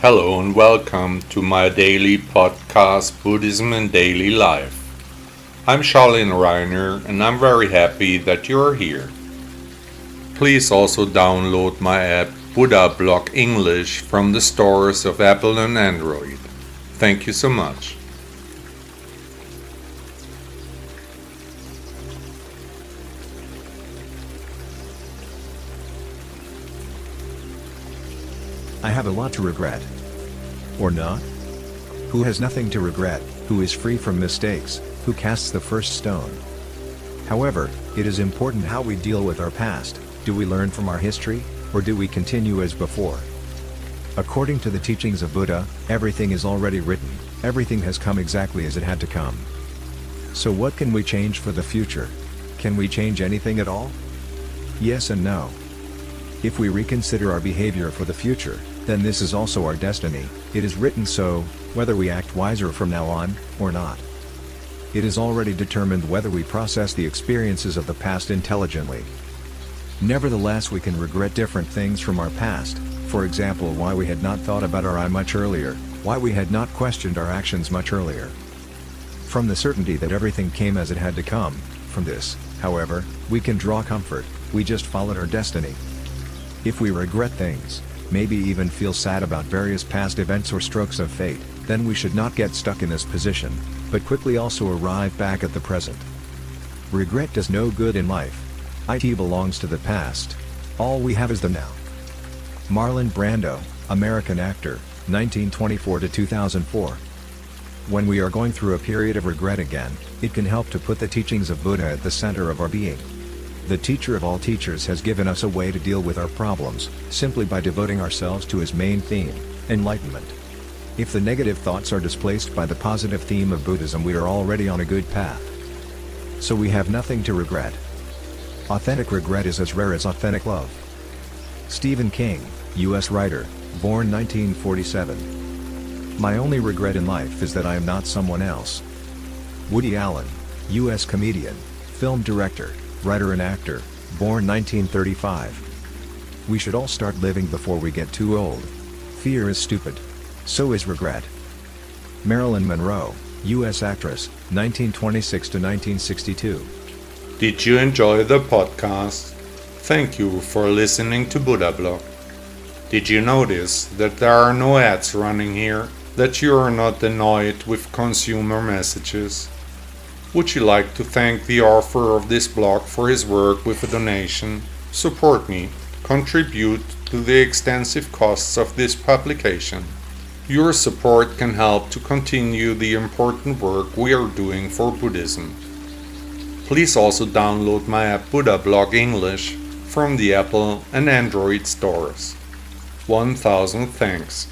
Hello and welcome to my daily podcast, Buddhism and Daily Life. I'm Charlene Reiner and I'm very happy that you're here. Please also download my app Buddha Blog English from the stores of Apple and Android. Thank you so much. I have a lot to regret. Or not? Who has nothing to regret, who is free from mistakes, who casts the first stone? However, it is important how we deal with our past, do we learn from our history, or do we continue as before? According to the teachings of Buddha, everything is already written, everything has come exactly as it had to come. So what can we change for the future? Can we change anything at all? Yes and no. If we reconsider our behavior for the future, then this is also our destiny, it is written so, whether we act wiser from now on, or not. It is already determined whether we process the experiences of the past intelligently. Nevertheless we can regret different things from our past, for example why we had not thought about our I much earlier, why we had not questioned our actions much earlier. From the certainty that everything came as it had to come, from this, however, we can draw comfort, we just followed our destiny. If we regret things, maybe even feel sad about various past events or strokes of fate, then we should not get stuck in this position, but quickly also arrive back at the present. Regret does no good in life. IT belongs to the past. All we have is the now. Marlon Brando, American actor, 1924 to 2004. When we are going through a period of regret again, it can help to put the teachings of Buddha at the center of our being. The teacher of all teachers has given us a way to deal with our problems, simply by devoting ourselves to his main theme, enlightenment. If the negative thoughts are displaced by the positive theme of Buddhism we are already on a good path. So we have nothing to regret. Authentic regret is as rare as authentic love. Stephen King, U.S. writer, born 1947. My only regret in life is that I am not someone else. Woody Allen, U.S. comedian, film director, writer and actor, born 1935. We should all start living before we get too old. Fear is stupid. So is regret. Marilyn Monroe, U.S. actress, 1926 to 1962. Did you enjoy the podcast? Thank you for listening to Buddha Blog. Did you notice that there are no ads running here? That you are not annoyed with consumer messages? Would you like to thank the author of this blog for his work with a donation? Support me, contribute to the extensive costs of this publication. Your support can help to continue the important work we are doing for Buddhism. Please also download my app Buddha Blog English from the Apple and Android stores. 1000 thanks.